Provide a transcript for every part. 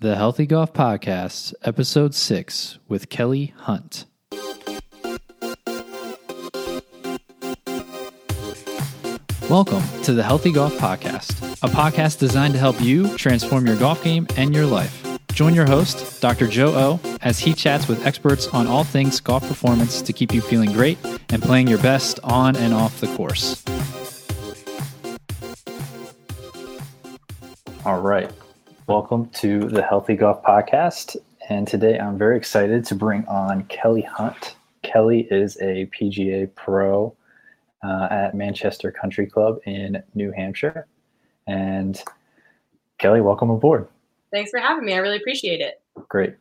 The Healthy Golf Podcast, Episode 6, with Kelly Hunt. Welcome to the Healthy Golf Podcast, a podcast designed to help you transform your golf game and your life. Join your host, Dr. Joe O, as he chats with experts on all things golf performance to keep you feeling great and playing your best on and off the course. All right. Welcome to the Healthy Golf Podcast. And today I'm very excited to bring on Kelly Hunt. Kelly is a PGA pro uh, at Manchester Country Club in New Hampshire. And Kelly, welcome aboard. Thanks for having me. I really appreciate it. Great.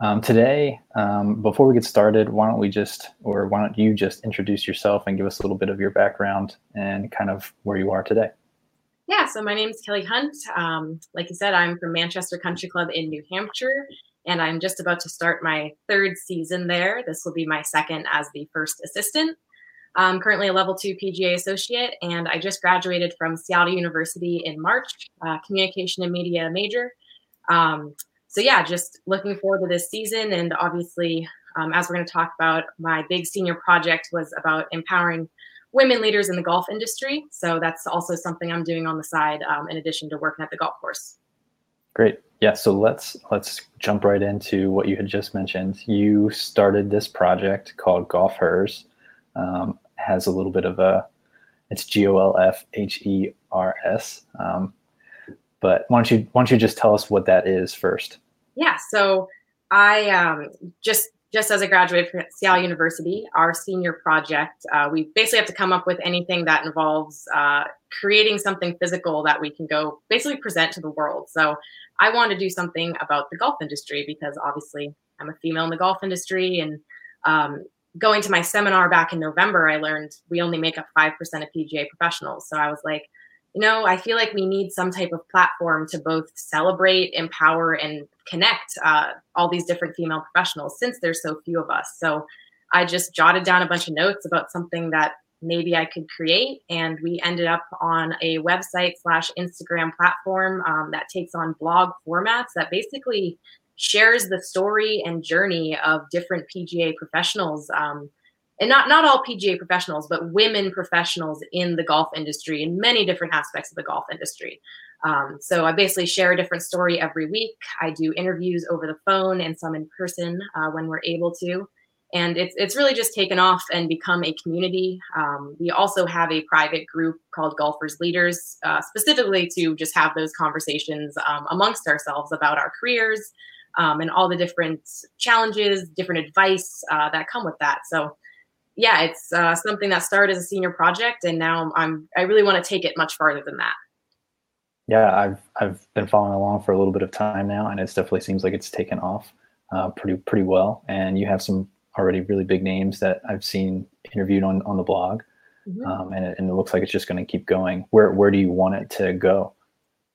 Um, today, um, before we get started, why don't we just, or why don't you just introduce yourself and give us a little bit of your background and kind of where you are today? Yeah, so my name is Kelly Hunt. Um, like you said, I'm from Manchester Country Club in New Hampshire, and I'm just about to start my third season there. This will be my second as the first assistant. I'm currently a level two PGA associate, and I just graduated from Seattle University in March, uh, communication and media major. Um, so, yeah, just looking forward to this season. And obviously, um, as we're going to talk about, my big senior project was about empowering women leaders in the golf industry. So, that's also something I'm doing on the side um, in addition to working at the golf course. Great. Yeah, so let's let's jump right into what you had just mentioned. You started this project called GOLFhers. Um, has a little bit of a it's G O L F H E R S. Um, but why don't you why don't you just tell us what that is first? Yeah, so I um, just just as a graduate from Seattle University, our senior project, uh, we basically have to come up with anything that involves uh, creating something physical that we can go basically present to the world. So I want to do something about the golf industry because obviously I'm a female in the golf industry and um, going to my seminar back in November, I learned we only make up 5% of PGA professionals. So I was like, you know, I feel like we need some type of platform to both celebrate, empower, and connect uh, all these different female professionals since there's so few of us. So I just jotted down a bunch of notes about something that maybe I could create. And we ended up on a website slash Instagram platform um, that takes on blog formats that basically shares the story and journey of different PGA professionals. Um, and not not all PGA professionals, but women professionals in the golf industry in many different aspects of the golf industry. Um, so I basically share a different story every week. I do interviews over the phone and some in person uh, when we're able to, and it's it's really just taken off and become a community. Um, we also have a private group called GOLFhers Leaders, uh, specifically to just have those conversations um, amongst ourselves about our careers, um, and all the different challenges, different advice uh, that come with that. So, yeah, it's uh, something that started as a senior project, and now I'm I really want to take it much farther than that. Yeah, I've I've been following along for a little bit of time now, and it definitely seems like it's taken off uh, pretty pretty well. And you have some already really big names that I've seen interviewed on on the blog, mm-hmm. um, and, it, and it looks like it's just going to keep going. Where where do you want it to go?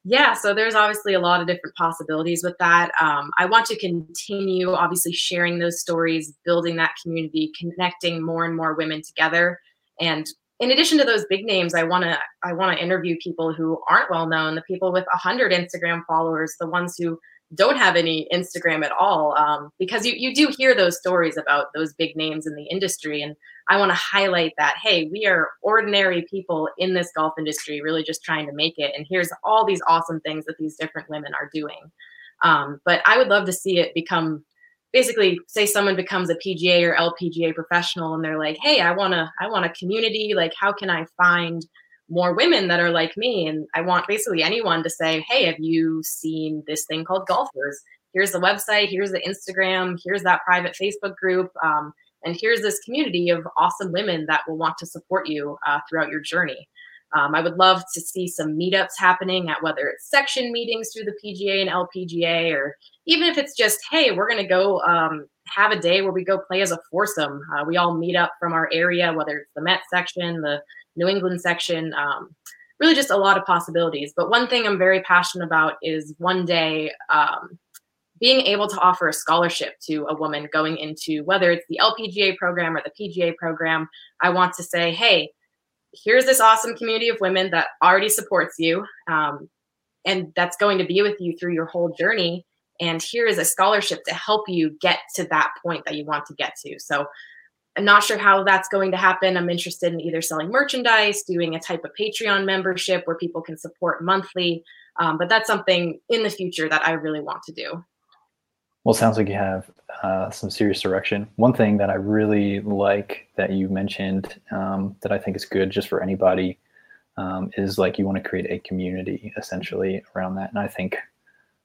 Yeah, so there's obviously a lot of different possibilities with that. Um, I want to continue, obviously, sharing those stories, building that community, connecting more and more women together. And in addition to those big names, I want to I want to interview people who aren't well known, the people with 100 Instagram followers, the ones who don't have any Instagram at all, um, because you you do hear those stories about those big names in the industry, and I want to highlight that hey, we are ordinary people in this golf industry, really just trying to make it, and here's all these awesome things that these different women are doing. Um, but I would love to see it become basically say someone becomes a PGA or LPGA professional and they're like, hey, I wanna I want a community. Like, how can I find more women that are like me. And I want basically anyone to say, hey, have you seen this thing called GOLFhers? Here's the website, here's the Instagram, here's that private Facebook group. Um, and here's this community of awesome women that will want to support you uh, throughout your journey. Um, I would love to see some meetups happening at whether it's section meetings through the PGA and LPGA, or even if it's just, hey, we're going to go um, have a day where we go play as a foursome. Uh, we all meet up from our area, whether it's the Met section, the New England section. Um, really, just a lot of possibilities. But one thing I'm very passionate about is one day um, being able to offer a scholarship to a woman going into whether it's the LPGA program or the PGA program. I want to say, hey, here's this awesome community of women that already supports you um, and that's going to be with you through your whole journey and here is a scholarship to help you get to that point that you want to get to. So I'm not sure how that's going to happen. I'm interested in either selling merchandise, doing a type of Patreon membership where people can support monthly. Um, but that's something in the future that I really want to do. Well, sounds like you have uh, some serious direction. One thing that I really like that you mentioned um, that I think is good just for anybody um, is like you want to create a community essentially around that. And I think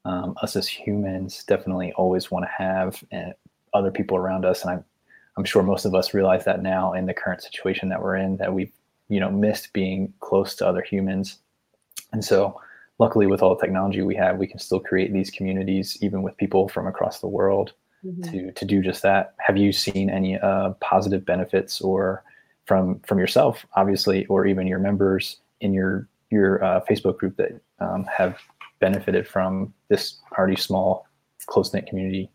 um, us as humans definitely always want to have uh, other people around us. And I'm, I'm sure most of us realize that now in the current situation that we're in, that we've, you know, missed being close to other humans. And so luckily with all the technology we have, we can still create these communities, even with people from across the world mm-hmm. to, to do just that. Have you seen any uh, positive benefits or from, from yourself, obviously, or even your members in your, your uh, Facebook group that um, have benefited from this already small, close knit community?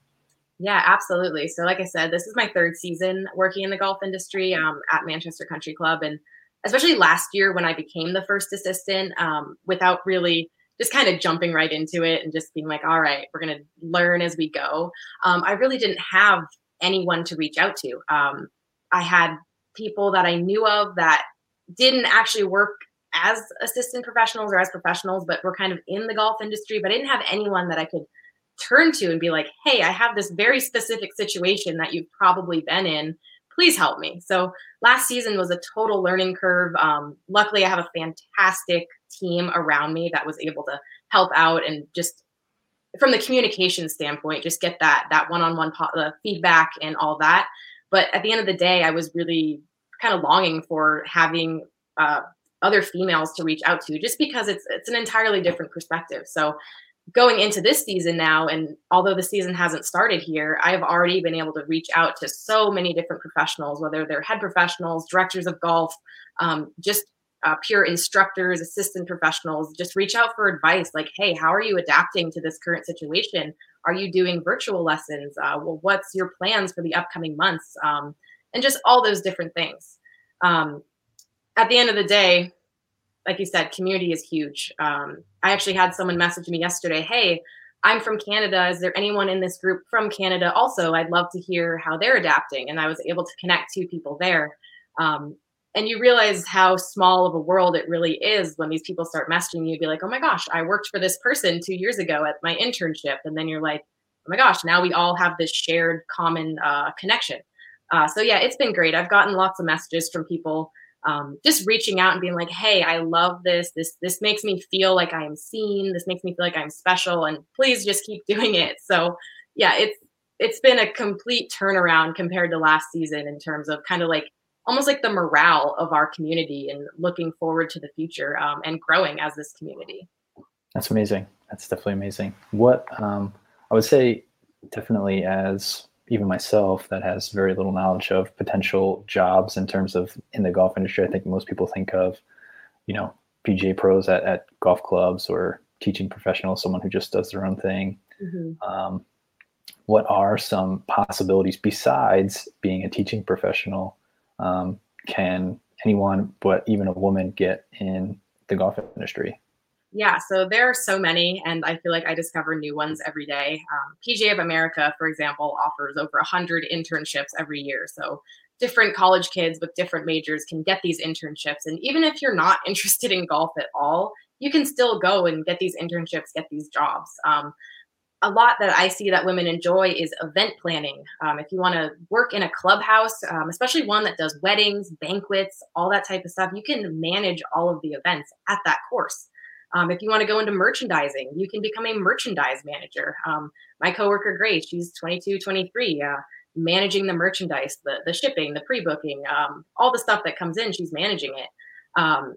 Yeah, absolutely. So, like I said, this is my third season working in the golf industry um, at Manchester Country Club, and especially last year when I became the first assistant, um, without really just kind of jumping right into it and just being like, all right, we're going to learn as we go. Um, I really didn't have anyone to reach out to. Um, I had people that I knew of that didn't actually work as assistant professionals or as professionals, but were kind of in the golf industry, but I didn't have anyone that I could turn to and be like, hey, I have this very specific situation that you've probably been in. Please help me. So last season was a total learning curve. Um, luckily, I have a fantastic team around me that was able to help out and just from the communication standpoint, just get that that one-on-one the feedback and all that. But at the end of the day, I was really kind of longing for having uh, other females to reach out to just because it's it's an entirely different perspective so going into this season now and although the season hasn't started here i've already been able to reach out to so many different professionals whether they're head professionals directors of golf um, just uh, pure instructors assistant professionals just reach out for advice like hey how are you adapting to this current situation? Are you doing virtual lessons? Uh, well what's your plans for the upcoming months? Um, and just all those different things. Um, at the end of the day, like you said, community is huge. Um, I actually had someone message me yesterday, hey, I'm from Canada. Is there anyone in this group from Canada? Also, I'd love to hear how they're adapting. And I was able to connect two people there. Um, and you realize how small of a world it really is when these people start messaging you, be like, oh my gosh, I worked for this person two years ago at my internship. And then you're like, oh my gosh, now we all have this shared common uh, connection. Uh, so yeah, it's been great. I've gotten lots of messages from people um, just reaching out and being like, "Hey, I love this. This this makes me feel like I am seen. This makes me feel like I'm special, and please just keep doing it." So, yeah, it's it's been a complete turnaround compared to last season in terms of kind of like almost like the morale of our community and looking forward to the future um, and growing as this community. That's amazing. That's definitely amazing. What um, I would say, definitely as even myself that has very little knowledge of potential jobs in terms of in the golf industry. I think most people think of, you know, PGA pros at, at golf clubs or teaching professionals, someone who just does their own thing. Mm-hmm. Um, what are some possibilities besides being a teaching professional? Um, can anyone, but even a woman, get in the golf industry? Yeah, so there are so many, and I feel like I discover new ones every day. Um, PGA of America, for example, offers over 100 internships every year. So different college kids with different majors can get these internships. And even if you're not interested in golf at all, you can still go and get these internships, get these jobs. Um, a lot that I see that women enjoy is event planning. Um, if you want to work in a clubhouse, um, especially one that does weddings, banquets, all that type of stuff, you can manage all of the events at that course. Um, if you want to go into merchandising, you can become a merchandise manager. Um, my coworker Grace, she's 22, 23, uh, managing the merchandise, the, the shipping, the pre-booking, um, all the stuff that comes in, she's managing it. Um,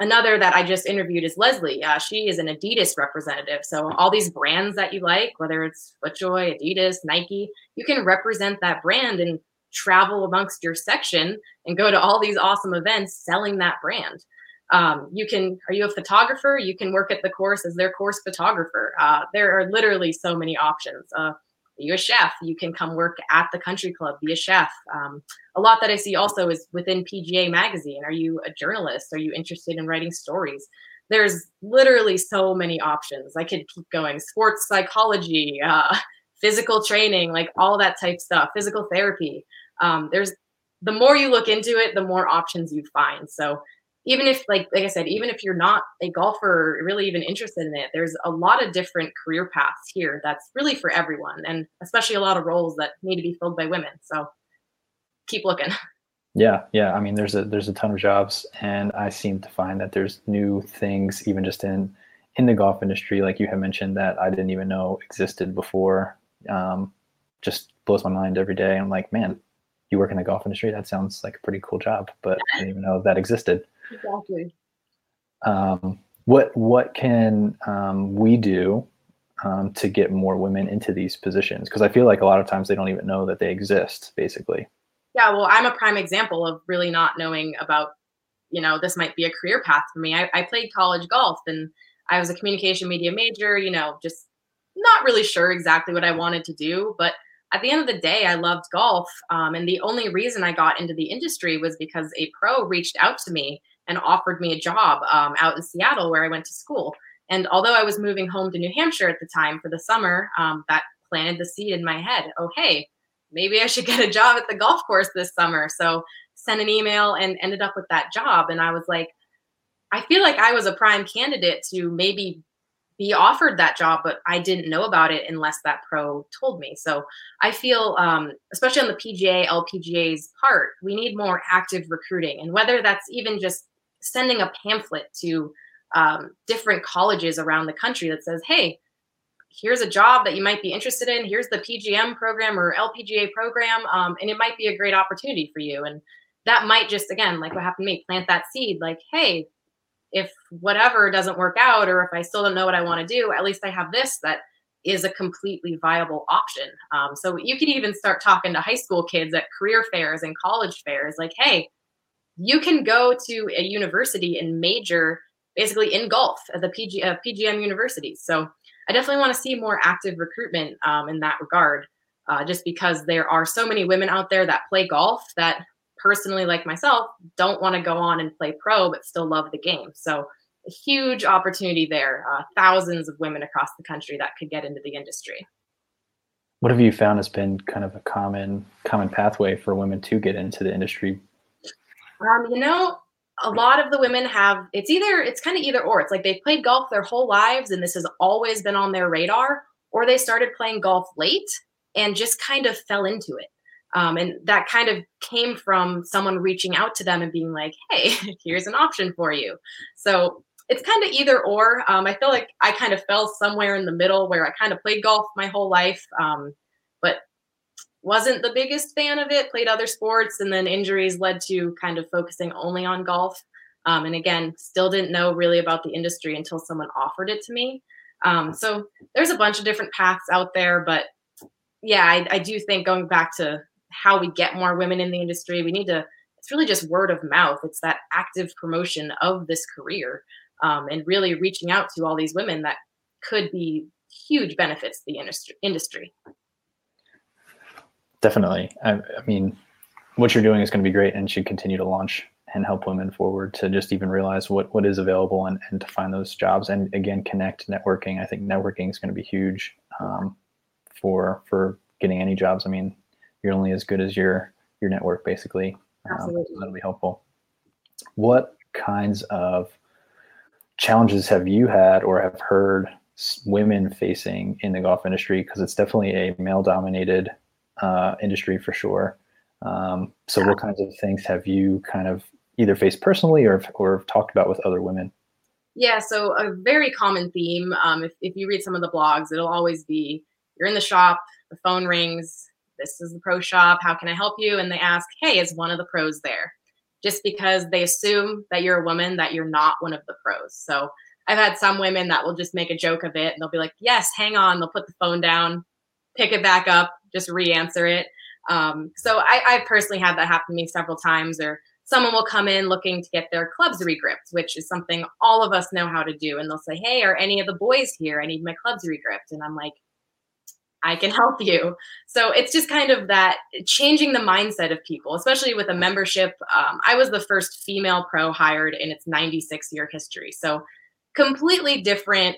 another that I just interviewed is Leslie. Uh, she is an Adidas representative. So all these brands that you like, whether it's FootJoy, Adidas, Nike, you can represent that brand and travel amongst your section and go to all these awesome events selling that brand. Um, you can, are you a photographer? You can work at the course as their course photographer. Uh, there are literally so many options. Uh, are you a chef? You can come work at the country club, be a chef. Um, a lot that I see also is within PGA Magazine. Are you a journalist? Are you interested in writing stories? there's literally so many options. I could keep going. Sports psychology, uh, physical training, like all that type stuff, physical therapy. Um, there's the more you look into it, the more options you find. So even if like like I said, even if you're not a golfer really even interested in it, there's a lot of different career paths here that's really for everyone and especially a lot of roles that need to be filled by women. So keep looking. Yeah, yeah. I mean there's a there's a ton of jobs and I seem to find that there's new things even just in in the golf industry, like you have mentioned that I didn't even know existed before. Um, just blows my mind every day. I'm like, man, you work in the golf industry? That sounds like a pretty cool job, but I didn't even know that existed. Exactly. Um, what what can um, we do um, to get more women into these positions? Because I feel like a lot of times they don't even know that they exist, basically. Yeah, well, I'm a prime example of really not knowing about, you know, this might be a career path for me. I, I played college golf and I was a communication media major, you know, just not really sure exactly what I wanted to do, but at the end of the day, I loved golf. Um, and the only reason I got into the industry was because a pro reached out to me and offered me a job um, out in Seattle where I went to school. And although I was moving home to New Hampshire at the time for the summer, um, that planted the seed in my head. Oh, hey, maybe I should get a job at the golf course this summer. So sent an email and ended up with that job. And I was like, I feel like I was a prime candidate to maybe be offered that job, but I didn't know about it unless that pro told me. So I feel, um, especially on the PGA, LPGA's part, we need more active recruiting. And whether that's even just sending a pamphlet to um, different colleges around the country that says, hey, here's a job that you might be interested in. Here's the PGM program or LPGA program, um, and it might be a great opportunity for you. And that might just, again, like what happened to me, plant that seed like, hey, if whatever doesn't work out or if I still don't know what I want to do, at least I have this that is a completely viable option. Um, so you could even start talking to high school kids at career fairs and college fairs like, hey, you can go to a university and major basically in golf at the PG, uh, PGM universities. So I definitely want to see more active recruitment um, in that regard, uh, just because there are so many women out there that play golf that personally, like myself, don't want to go on and play pro, but still love the game. So a huge opportunity there. Uh, thousands of women across the country that could get into the industry. What have you found has been kind of a common common pathway for women to get into the industry? Um, you know, a lot of the women have it's either it's kind of either or. It's like they've played golf their whole lives and this has always been on their radar, or they started playing golf late and just kind of fell into it. Um, and that kind of came from someone reaching out to them and being like, hey, here's an option for you. So it's kind of either or. Um, I feel like I kind of fell somewhere in the middle where I kind of played golf my whole life, um, wasn't the biggest fan of it, played other sports, and then injuries led to kind of focusing only on golf. Um, and again, still didn't know really about the industry until someone offered it to me. Um, so there's a bunch of different paths out there, but yeah, I, I do think going back to how we get more women in the industry. We need to, it's really just word of mouth. It's that active promotion of this career um, and really reaching out to all these women that could be huge benefits to the industry. industry. Definitely. I, I mean, what you're doing is going to be great and should continue to launch and help women forward to just even realize what, what is available and, and to find those jobs. And again connect networking. I think networking is going to be huge um, for for getting any jobs. I mean you're only as good as your your network basically. Um, so that'll be helpful. What kinds of challenges have you had or have heard women facing in the golf industry? Because it's definitely a male dominated uh, industry for sure um, so what kinds of things have you kind of either faced personally or, or talked about with other women yeah so a very common theme um, if, if you read some of the blogs it'll always be you're in the shop the phone rings this is the pro shop. How can I help you? And they ask, hey, is one of the pros there? Just because they assume that you're a woman, that you're not one of the pros. So I've had some women that will just make a joke of it and they'll be like, yes, hang on. They'll put the phone down, pick it back up, just re answer it. Um, so I, I personally had that happen to me several times, or someone will come in looking to get their clubs regripped, which is something all of us know how to do. And they'll say, Hey, are any of the boys here? I need my clubs regripped. And I'm like, I can help you. So it's just kind of that changing the mindset of people, especially with a membership. Um, I was the first female pro hired in its 96 year history. So completely different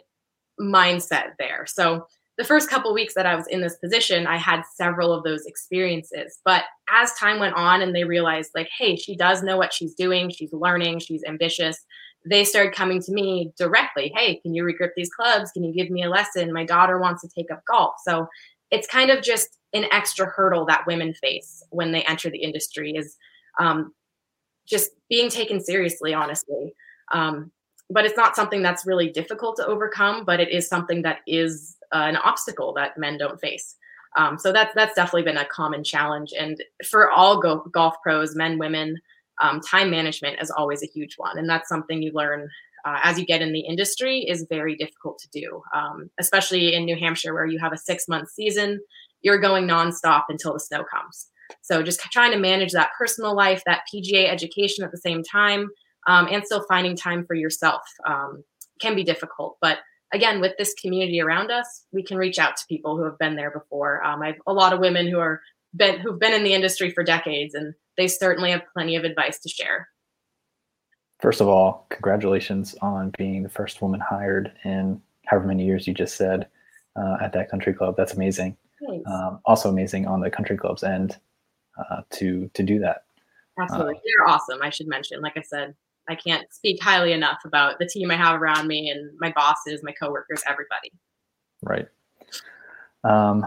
mindset there. So the first couple weeks that I was in this position, I had several of those experiences. But as time went on and they realized, like, hey, she does know what she's doing, she's learning, she's ambitious, they started coming to me directly. Hey, can you regrip these clubs? Can you give me a lesson? My daughter wants to take up golf. So it's kind of just an extra hurdle that women face when they enter the industry is um, just being taken seriously, honestly. Um, but it's not something that's really difficult to overcome, but it is something that is uh, an obstacle that men don't face. Um, so that's that's definitely been a common challenge, and for all go- golf pros, men, women, um, time management is always a huge one, and that's something you learn uh, as you get in the industry is very difficult to do, um, especially in New Hampshire where you have a six month season. You're going nonstop until the snow comes. So just trying to manage that personal life, that PGA education at the same time, um, and still finding time for yourself um, can be difficult. But again, with this community around us, we can reach out to people who have been there before. Um, I have a lot of women who are been who've been in the industry for decades, and they certainly have plenty of advice to share. First of all, congratulations on being the first woman hired in however many years you just said uh, at that country club. That's amazing. Um, also amazing on the country club's end uh, to to do that. Absolutely, uh, they're awesome. I should mention, like I said, I can't speak highly enough about the team I have around me and my bosses, my coworkers, everybody. Right. Um,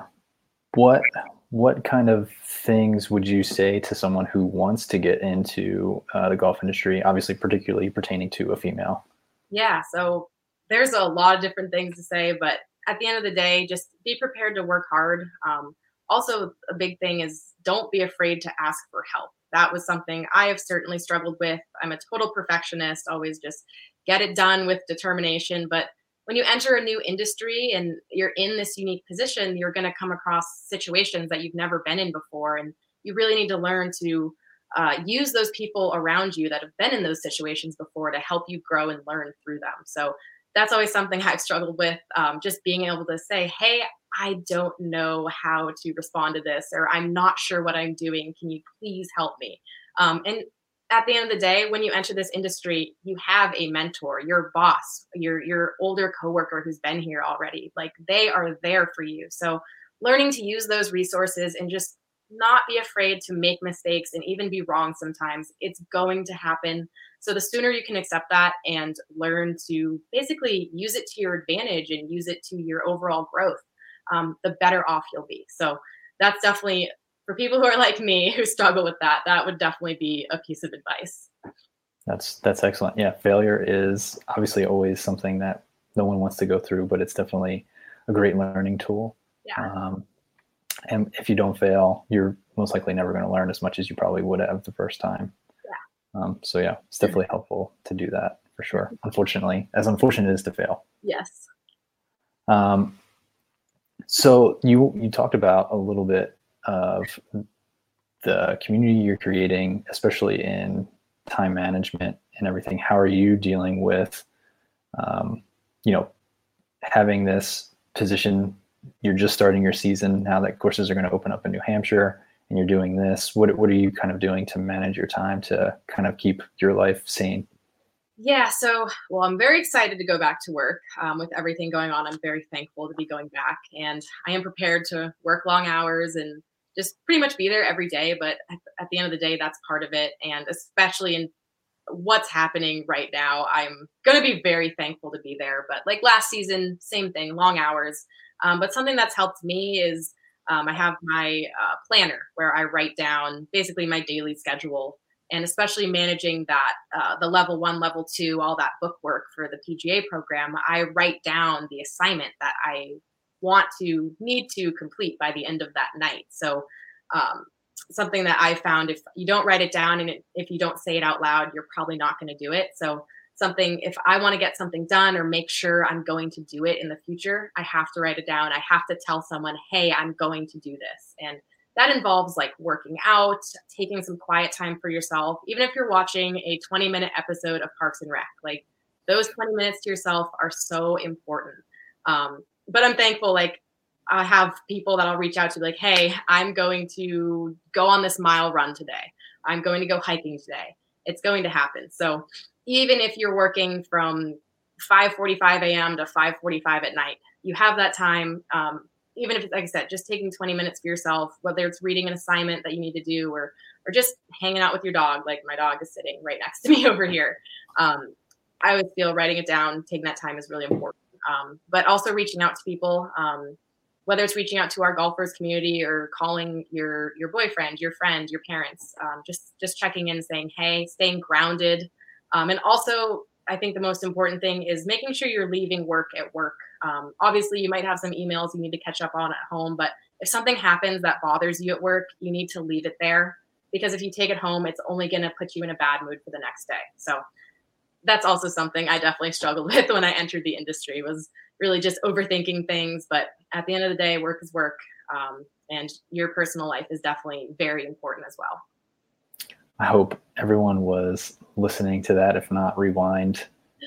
what what kind of things would you say to someone who wants to get into uh, the golf industry? Obviously, particularly pertaining to a female. Yeah. So there's a lot of different things to say, but at the end of the day, just be prepared to work hard. Um, also, a big thing is don't be afraid to ask for help that was something I have certainly struggled with. I'm a total perfectionist, always just get it done with determination. But when you enter a new industry and you're in this unique position, you're going to come across situations that you've never been in before. And you really need to learn to uh, use those people around you that have been in those situations before to help you grow and learn through them. So that's always something I've struggled with. Um, just being able to say, hey, I don't know how to respond to this, or I'm not sure what I'm doing. Can you please help me? Um, and at the end of the day, when you enter this industry, you have a mentor, your boss, your your older coworker who's been here already. Like they are there for you. So learning to use those resources and just not be afraid to make mistakes and even be wrong sometimes. It's going to happen. So the sooner you can accept that and learn to basically use it to your advantage and use it to your overall growth, um, the better off you'll be. So that's definitely for people who are like me who struggle with that. That would definitely be a piece of advice. That's that's excellent. Yeah, failure is obviously always something that no one wants to go through, but it's definitely a great learning tool. Yeah. Um, and if you don't fail, you're most likely never going to learn as much as you probably would have the first time. Yeah. Um, so yeah, it's definitely helpful to do that for sure. Unfortunately, as unfortunate as to fail. Yes. Um, so you you talked about a little bit of the community you're creating, especially in time management and everything. How are you dealing with, um, you know, having this position? You're just starting your season now that courses are going to open up in New Hampshire, and you're doing this. What what are you kind of doing to manage your time to kind of keep your life sane? Yeah, so well, I'm very excited to go back to work um, with everything going on. I'm very thankful to be going back, and I am prepared to work long hours and just pretty much be there every day. But at, at the end of the day, that's part of it, and especially in what's happening right now, I'm going to be very thankful to be there. But like last season, same thing, long hours. Um, but something that's helped me is um, I have my uh, planner where I write down basically my daily schedule and especially managing that uh, the level one level two all that book work for the pga program i write down the assignment that i want to need to complete by the end of that night. So um, something that i found if you don't write it down and it, if you don't say it out loud you're probably not going to do it. So something if i want to get something done or make sure i'm going to do it in the future i have to write it down i have to tell someone hey i'm going to do this and that involves like working out, taking some quiet time for yourself, even if you're watching a 20 minute episode of Parks and Rec. Like those 20 minutes to yourself are so important. Um, but I'm thankful, like, I have people that I'll reach out to, like, hey, I'm going to go on this mile run today. I'm going to go hiking today. It's going to happen. So even if you're working from 5:45 a.m. to 5:45 at night. You have that time. Um, even if it's like I said, just taking 20 minutes for yourself, whether it's reading an assignment that you need to do or or just hanging out with your dog. Like my dog is sitting right next to me over here. Um, I always feel writing it down, taking that time is really important. Um, but also reaching out to people, um, whether it's reaching out to our GOLFhers community or calling your your boyfriend, your friend, your parents, um, just just checking in, saying hey, staying grounded, um, and also I think the most important thing is making sure you're leaving work at work. Um, obviously, you might have some emails you need to catch up on at home, but if something happens that bothers you at work, you need to leave it there because if you take it home, it's only going to put you in a bad mood for the next day. So that's also something I definitely struggled with when I entered the industry was really just overthinking things. But at the end of the day, work is work, um, and your personal life is definitely very important as well. I hope everyone was listening to that. If not, rewind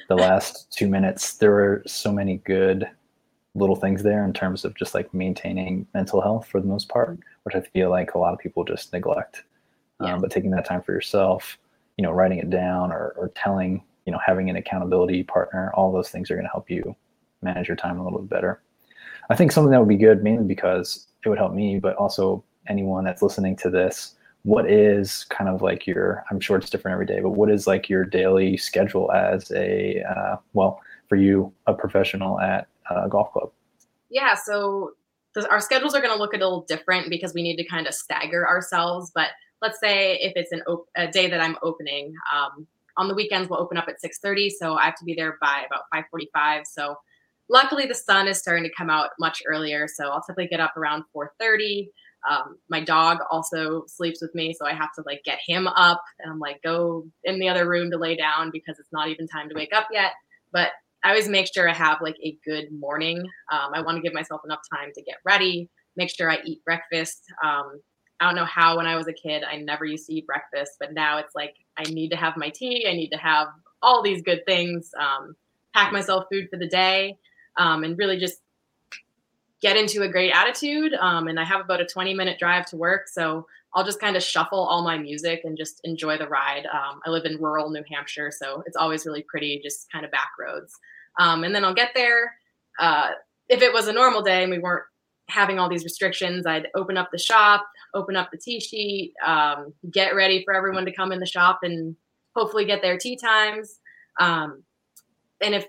the last two minutes. There were so many good little things there in terms of just like maintaining mental health for the most part, which I feel like a lot of people just neglect. Yeah. Um, but taking that time for yourself, you know, writing it down or, or telling, you know, having an accountability partner, all those things are going to help you manage your time a little bit better. I think something that would be good mainly because it would help me, but also anyone that's listening to this what is kind of like your i'm sure it's different every day but what is like your daily schedule as a uh, well for you a professional at a golf club? Yeah so our schedules are going to look a little different because we need to kind of stagger ourselves but let's say if it's an op- a day that i'm opening um, on the weekends we'll open up at 6.30 so i have to be there by about 5.45 so luckily the sun is starting to come out much earlier so i'll typically get up around 4.30 um, my dog also sleeps with me, so I have to like get him up and I'm like, go in the other room to lay down because it's not even time to wake up yet. But I always make sure I have like a good morning. Um, I want to give myself enough time to get ready, make sure I eat breakfast. Um, I don't know how when I was a kid, I never used to eat breakfast, but now it's like I need to have my tea. I need to have all these good things, um, pack myself food for the day, um, and really just get into a great attitude. Um, and I have about a 20 minute drive to work. So I'll just kind of shuffle all my music and just enjoy the ride. Um, I live in rural New Hampshire, so it's always really pretty, just kind of back roads. Um, and then I'll get there. Uh, if it was a normal day and we weren't having all these restrictions, I'd open up the shop, open up the tee sheet, um, get ready for everyone to come in the shop and hopefully get their tee times. Um, and if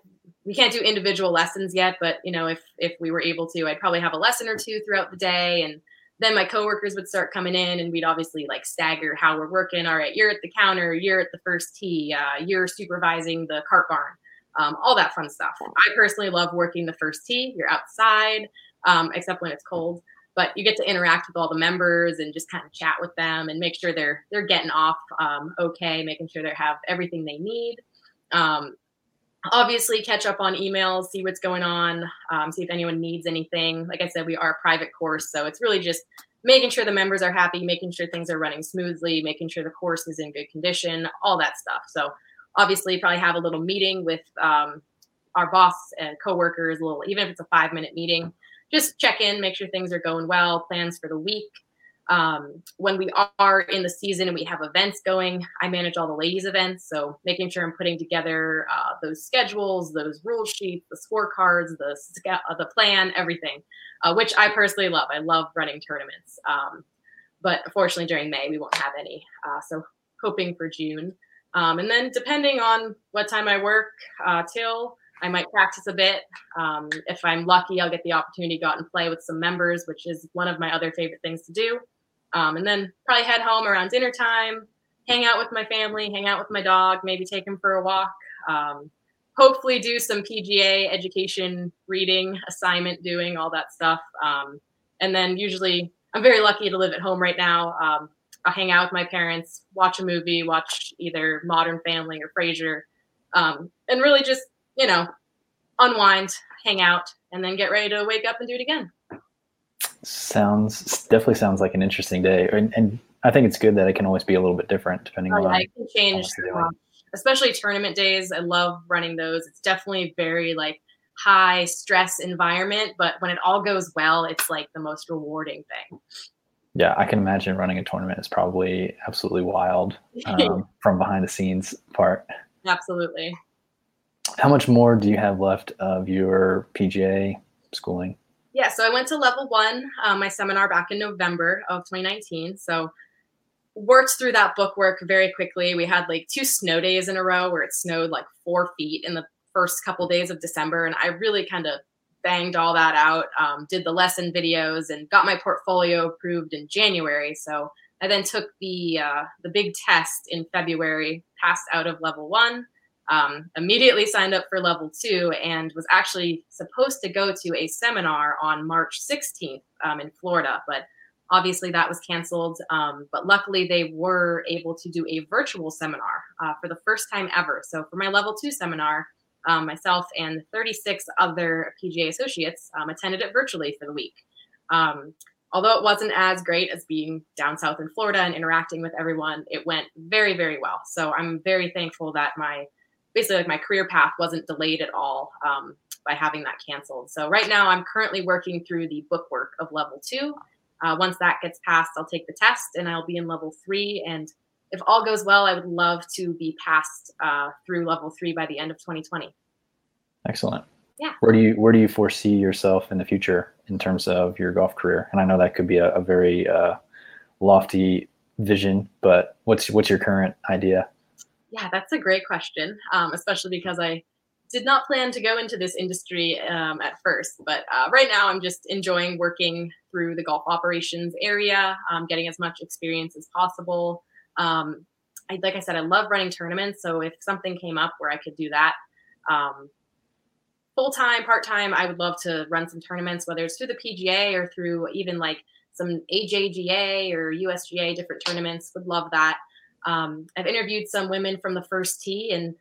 we can't do individual lessons yet, but you know, if if we were able to, I'd probably have a lesson or two throughout the day, and then my coworkers would start coming in, and we'd obviously like stagger how we're working. All right, you're at the counter, you're at the first tee, uh, you're supervising the cart barn, um, all that fun stuff. I personally love working the first tee. You're outside, um, except when it's cold, but you get to interact with all the members and just kind of chat with them and make sure they're they're getting off um, okay, making sure they have everything they need. Obviously catch up on emails see what's going on um, see if anyone needs anything. Like i said we are a private course so it's really just making sure the members are happy making sure things are running smoothly making sure the course is in good condition all that stuff. So obviously probably have a little meeting with um, our boss and coworkers a little even if it's a five minute meeting. Just check in make sure things are going well plans for the week um, when we are in the season and we have events going, I manage all the ladies' events. So making sure I'm putting together uh, those schedules, those rule sheets, the scorecards, the uh, the plan, everything, uh, which I personally love. I love running tournaments. Um, but unfortunately, during May we won't have any. Uh, so hoping for June. Um, and then depending on what time I work uh, till, I might practice a bit. Um, if I'm lucky, I'll get the opportunity to go out and play with some members, which is one of my other favorite things to do. Um, and then probably head home around dinner time, hang out with my family, hang out with my dog, maybe take him for a walk. Um, hopefully, do some PGA education, reading, assignment doing, all that stuff. Um, and then usually, I'm very lucky to live at home right now. Um, I'll hang out with my parents, watch a movie, watch either Modern Family or Frasier, um, and really just you know unwind, hang out, and then get ready to wake up and do it again sounds definitely sounds like an interesting day, and, and I think it's good that it can always be a little bit different depending oh, on. it can change, especially tournament days. I love running those. It's definitely very like high stress environment, but when it all goes well, it's like the most rewarding thing. Yeah, I can imagine running a tournament is probably absolutely wild um, from behind the scenes part. Absolutely. How much more do you have left of your PGA schooling? Yeah, so I went to level one, um, my seminar back in November of 2019. So worked through that book work very quickly. We had like two snow days in a row where it snowed like four feet in the first couple days of December, and I really kind of banged all that out. Um, did the lesson videos and got my portfolio approved in January. So I then took the uh, the big test in February, passed out of level one. Um, immediately signed up for level two and was actually supposed to go to a seminar on March 16th um, in Florida, but obviously that was canceled. Um, but luckily, they were able to do a virtual seminar uh, for the first time ever. So for my level two seminar, um, myself and 36 other PGA associates um, attended it virtually for the week. Um, although it wasn't as great as being down south in Florida and interacting with everyone, it went very, very well. So I'm very thankful that my basically like my career path wasn't delayed at all um, by having that canceled. So right now I'm currently working through the bookwork of level two. Uh, once that gets passed, I'll take the test and I'll be in level three. And if all goes well, I would love to be passed uh, through level three by the end of 2020. Excellent. Yeah. Where do you where do you foresee yourself in the future in terms of your golf career? And I know that could be a, a very uh, lofty vision, but what's what's your current idea? Yeah, that's a great question, um, especially because I did not plan to go into this industry um, at first. But uh, right now, I'm just enjoying working through the golf operations area, um, getting as much experience as possible. Um, I, like I said, I love running tournaments. So if something came up where I could do that, um, full time, part time, I would love to run some tournaments, whether it's through the PGA or through even like some AJGA or USGA, different tournaments. Would love that. Um, I've interviewed some women from the first tee, and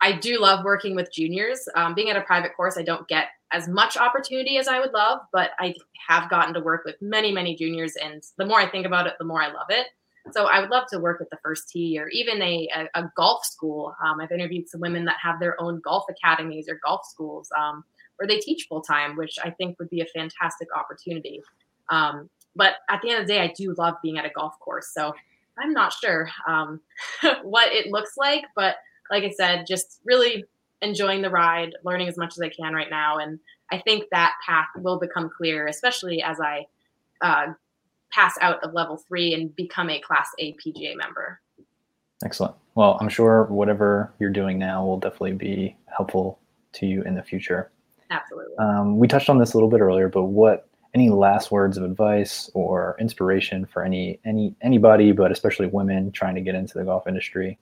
I do love working with juniors. Um, being at a private course, I don't get as much opportunity as I would love, but I have gotten to work with many, many juniors. And the more I think about it, the more I love it. So I would love to work with the first tee or even a, a, a golf school. Um, I've interviewed some women that have their own golf academies or golf schools um, where they teach full time, which I think would be a fantastic opportunity. Um, but at the end of the day, I do love being at a golf course. So I'm not sure um, what it looks like, but like I said, just really enjoying the ride, learning as much as I can right now. And I think that path will become clear, especially as I uh, pass out of level three and become a class A PGA member. Excellent. Well, I'm sure whatever you're doing now will definitely be helpful to you in the future. Absolutely. Um, we touched on this a little bit earlier, but what any last words of advice or inspiration for any any anybody, but especially women trying to get into the golf industry?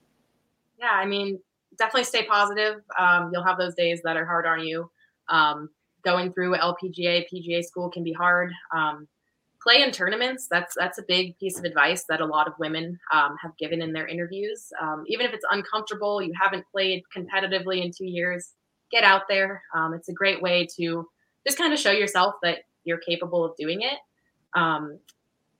Yeah, I mean, definitely stay positive. Um, you'll have those days that are hard on you. Um, going through LPGA, PGA school can be hard. Um, play in tournaments that's that's a big piece of advice that a lot of women um, have given in their interviews um, even if it's uncomfortable you haven't played competitively in two years get out there um, it's a great way to just kind of show yourself that you're capable of doing it um,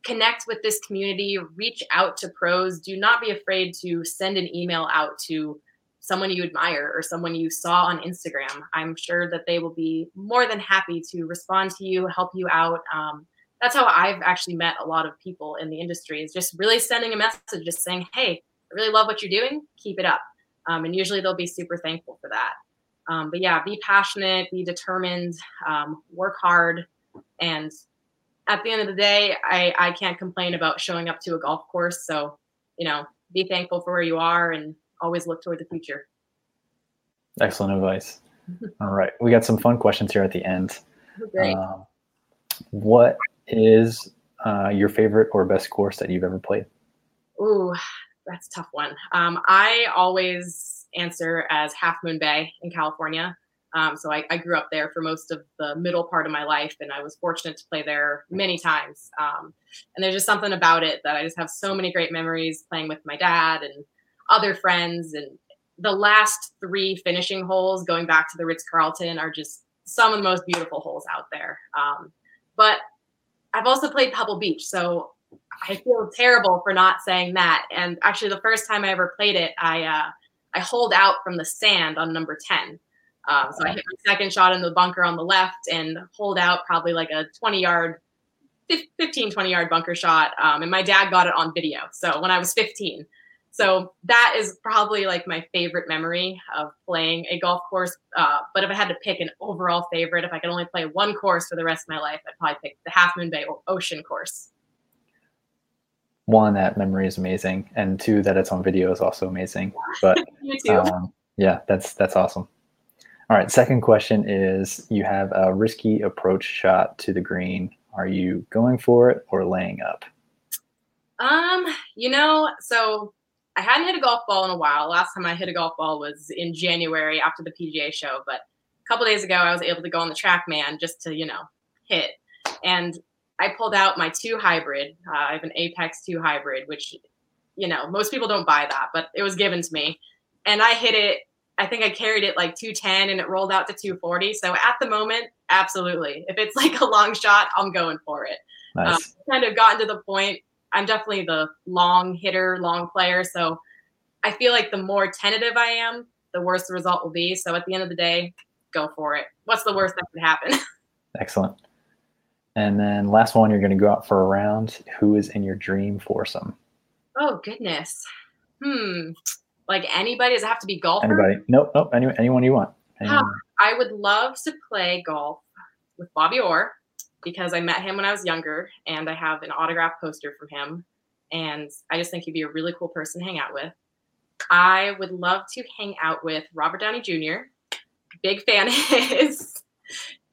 connect with this community reach out to pros do not be afraid to send an email out to someone you admire or someone you saw on instagram i'm sure that they will be more than happy to respond to you help you out um, that's how I've actually met a lot of people in the industry is just really sending a message, just saying, Hey, I really love what you're doing. Keep it up. Um, and usually they'll be super thankful for that. Um, but yeah, be passionate, be determined, um, work hard. And at the end of the day, I, I can't complain about showing up to a golf course. So, you know, be thankful for where you are and always look toward the future. Excellent advice. All right. We got some fun questions here at the end. Great. Um, what is uh, your favorite or best course that you've ever played? Ooh, that's a tough one. Um, I always answer as Half Moon Bay in California. Um, so I, I, grew up there for most of the middle part of my life, and I was fortunate to play there many times. Um, and there's just something about it that I just have so many great memories playing with my dad and other friends. And the last three finishing holes, going back to the Ritz Carlton, are just some of the most beautiful holes out there. Um, but I've also played Pebble Beach, so I feel terrible for not saying that. And actually, the first time I ever played it, I uh, I hold out from the sand on number ten. Um, so I hit my second shot in the bunker on the left and hold out probably like a 20 yard, 15, 20 yard bunker shot. Um, and my dad got it on video. So when I was 15, So that is probably like my favorite memory of playing a golf course. Uh, but if I had to pick an overall favorite, if I could only play one course for the rest of my life, I'd probably pick the Half Moon Bay Ocean course. One, that memory is amazing, and two, that it's on video is also amazing. But um, yeah, that's that's awesome. All right, second question is: You have a risky approach shot to the green. Are you going for it or laying up? Um, you know, so I hadn't hit a golf ball in a while. Last time I hit a golf ball was in January after the PGA show, but a couple days ago I was able to go on the TrackMan just to, you know, hit. And I pulled out my two hybrid. Uh, I have an Apex 2 hybrid, which, you know, most people don't buy that, but it was given to me. And I hit it. I think I carried it like 210 and it rolled out to 240. So at the moment, absolutely. If it's like a long shot, I'm going for it. Nice. Um, kind of gotten to the point I'm definitely the long hitter, long player. So I feel like the more tentative I am, the worse the result will be. So at the end of the day, go for it. What's the worst that could happen? Excellent. And then last one, you're going to go out for a round. Who is in your dream foursome? Oh goodness. Hmm. Like anybody? Does it have to be golf? Anybody? Nope. Nope. Anyone, anyone you want. Anyone. I would love to play golf with Bobby Orr because I met him when I was younger and I have an autograph poster from him. And I just think he'd be a really cool person to hang out with. I would love to hang out with Robert Downey Jr., big fan of his.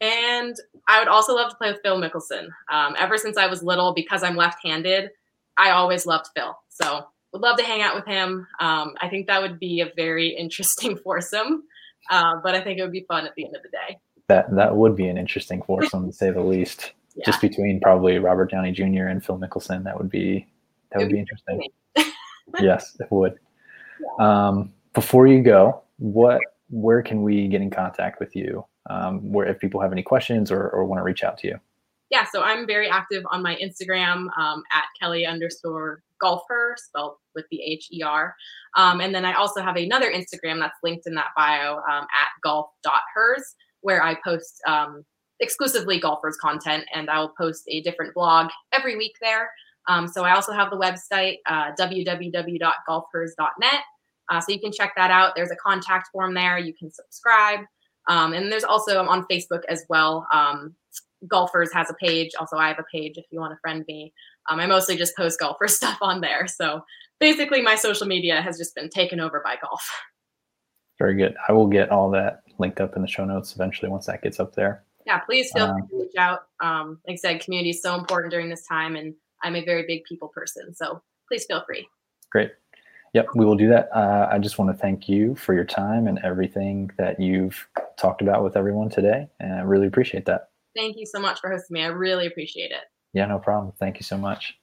And I would also love to play with Phil Mickelson. Um, ever since I was little, because I'm left handed, I always loved Phil. So would love to hang out with him. Um, I think that would be a very interesting foursome, uh, but I think it would be fun at the end of the day that that would be an interesting foursome to say the least. Yeah. Just between probably Robert Downey Jr. and Phil Mickelson, that would be that would be interesting. yes, it would. Yeah. Um, before you go, what where can we get in contact with you? Um, where if people have any questions or, or want to reach out to you? Yeah, so I'm very active on my Instagram um, at Kelly underscore golfer, spelled with the H E R. Um, and then I also have another Instagram that's linked in that bio um, at golf.hers where I post um, exclusively GOLFhers content, and I will post a different blog every week there. Um, so I also have the website uh, www.golfhers.net, uh, so you can check that out. There's a contact form there. You can subscribe, um, and there's also I'm on Facebook as well. Um, GOLFhers has a page. Also, I have a page if you want to friend me. Um, I mostly just post golfer stuff on there. So basically, my social media has just been taken over by golf. Very good. I will get all that linked up in the show notes eventually once that gets up there. Yeah, please feel free um, to reach out. Um, like I said, community is so important during this time, and I'm a very big people person, so please feel free. Great. Yep, we will do that. Uh, I just want to thank you for your time and everything that you've talked about with everyone today, and I really appreciate that. Thank you so much for hosting me. I really appreciate it. Yeah, no problem. Thank you so much.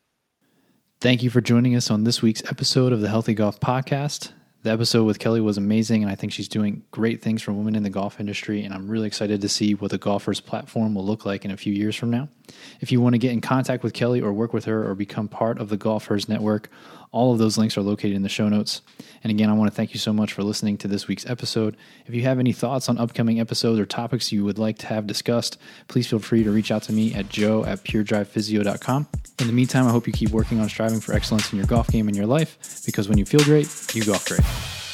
Thank you for joining us on this week's episode of the Healthy Golf Podcast. The episode with Kelly was amazing, and I think she's doing great things for women in the golf industry. And I'm really excited to see what the GOLFhers platform will look like in a few years from now. If you want to get in contact with Kelly or work with her or become part of the GOLFhers Network, all of those links are located in the show notes. And again, I want to thank you so much for listening to this week's episode. If you have any thoughts on upcoming episodes or topics you would like to have discussed, please feel free to reach out to me at joe at puredrivephysio.com. In the meantime, I hope you keep working on striving for excellence in your golf game and your life because when you feel great, you golf great.